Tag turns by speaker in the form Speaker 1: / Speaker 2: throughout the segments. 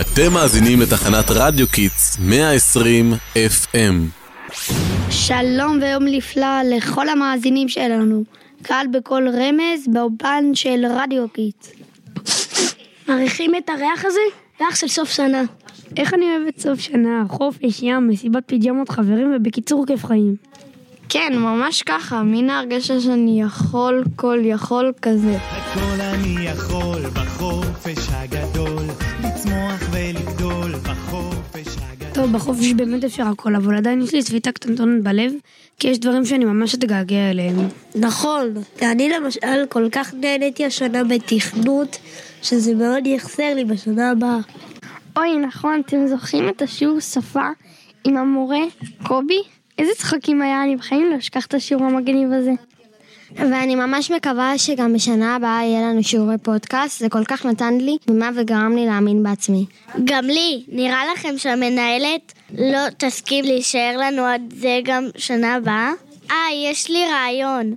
Speaker 1: אתם מאזינים לתחנת רדיו Kids 120 FM.
Speaker 2: שלום ויום נפלא לכל המאזינים שלנו. קהל בכל רמז באולפן של רדיו Kids.
Speaker 3: מעריכים את הריח הזה? ריח של סוף שנה.
Speaker 2: איך אני אוהב את סוף שנה, חופש, ים, מסיבת פיג'מות חברים ובקיצור כיף חיים.
Speaker 4: כן, ממש ככה, מין ההרגשה שאני יכול כל יכול כזה.
Speaker 5: הכל אני יכול בחופש הגדול, לצמוח ולגדול בחופש הגדול.
Speaker 2: טוב, בחופש באמת אפשר הכל, אבל עדיין יש לי סוויטה קטנטונת בלב, כי יש דברים שאני ממש אתגעגע אליהם.
Speaker 3: נכון. אני למשל כל כך נהניתי השנה בתכנות, שזה מאוד יחסר לי בשנה הבאה.
Speaker 6: אוי, נכון, אתם זוכרים את השיעור שפה עם המורה קובי? איזה צחוקים היה, אני בחיים לא אשכח את השיעור המגניב הזה.
Speaker 7: ואני ממש מקווה שגם בשנה הבאה יהיה לנו שיעורי פודקאסט, זה כל כך נתן לי דוגמה וגרם לי להאמין בעצמי.
Speaker 3: גם לי, נראה לכם שהמנהלת לא תסכים להישאר לנו עד זה גם שנה הבאה? אה, יש לי רעיון.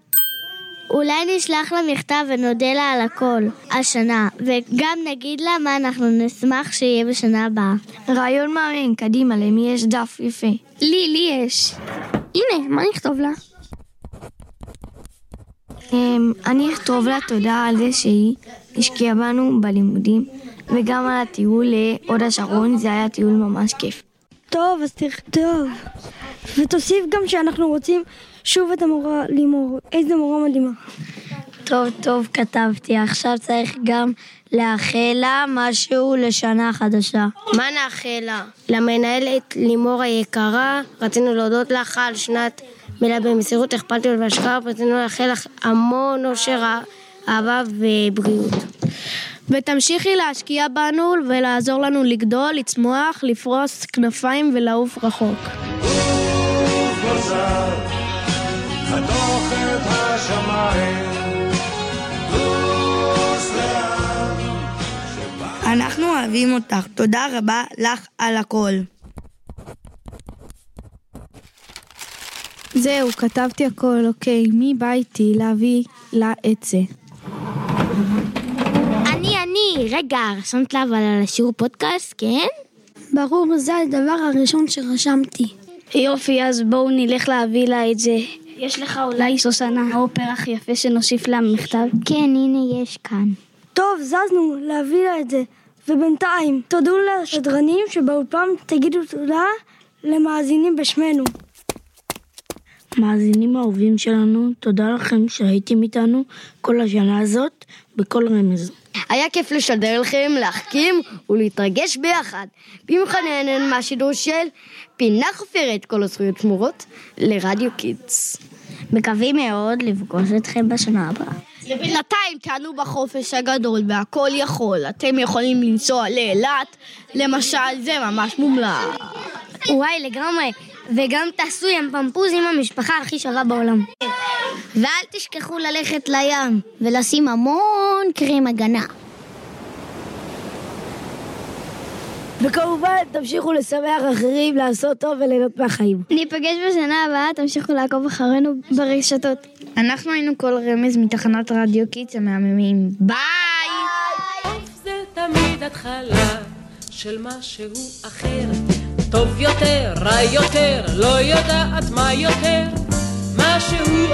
Speaker 3: אולי נשלח לה מכתב ונודה לה על הכל, השנה, וגם נגיד לה מה אנחנו נשמח שיהיה בשנה הבאה.
Speaker 6: רעיון מאמן, קדימה, למי יש דף יפה? לי, לי יש. הנה, מה נכתוב לה?
Speaker 2: אמ, אני אכתוב לה תודה על זה שהיא השקיעה בנו בלימודים, וגם על הטיול להוד השרון, זה היה טיול ממש כיף.
Speaker 8: טוב, אז תכתוב. ותוסיף גם שאנחנו רוצים שוב את המורה לימור. איזה מורה מדהימה.
Speaker 2: טוב, טוב, כתבתי. עכשיו צריך גם לאחל לה משהו לשנה חדשה.
Speaker 7: מה נאחל לה? למנהלת לימור היקרה, רצינו להודות לך על שנת מלאה במסירות, אכפתיות והשקעה, רצינו לאחל לך המון אושר, אהבה ובריאות.
Speaker 4: ותמשיכי להשקיע בנו ולעזור לנו לגדול, לצמוח, לפרוס כנפיים ולעוף רחוק.
Speaker 5: חתוך את השמיים, טוס לאן
Speaker 2: אנחנו אוהבים אותך, תודה רבה לך על הכל.
Speaker 4: זהו, כתבתי הכל, אוקיי, מי בא איתי להביא לה את זה?
Speaker 3: אני, אני, רגע, רשמת לה אבל על השיעור פודקאסט, כן?
Speaker 6: ברור, זה הדבר הראשון שרשמתי.
Speaker 2: יופי, אז בואו נלך להביא לה את זה.
Speaker 6: יש לך אולי סוסנה או פרח יפה שנוסיף לה מכתב?
Speaker 3: כן, הנה יש כאן.
Speaker 8: טוב, זזנו להביא לה את זה. ובינתיים, תודו לשדרנים שבאולפן תגידו תודה למאזינים בשמנו.
Speaker 2: מאזינים האהובים שלנו, תודה לכם שהייתם איתנו כל השנה הזאת בכל רמז.
Speaker 7: היה כיף לשדר לכם, להחכים ולהתרגש ביחד. במיוחד נהנה מהשידור של פינה חופרת כל הזכויות שמורות לרדיו קידס.
Speaker 3: מקווים מאוד לפגוש אתכם בשנה הבאה.
Speaker 4: בינתיים תענו בחופש הגדול והכל יכול. אתם יכולים לנסוע לאילת, למשל, זה ממש מומלץ.
Speaker 3: וואי, לגמרי. וגם תעשו ים פמפוז עם המשפחה הכי שווה בעולם. ואל תשכחו ללכת לים ולשים המון קרם הגנה.
Speaker 8: וכמובן, תמשיכו לשמח אחרים, לעשות טוב וליהנות מהחיים.
Speaker 6: ניפגש בשנה הבאה, תמשיכו לעקוב אחרינו ברשתות.
Speaker 4: אנחנו היינו כל רמז מתחנת רדיו Kids המהממים. ביי!
Speaker 9: זה תמיד התחלה של משהו אחר, טוב יותר, רע יותר, לא יודעת מה יותר, משהו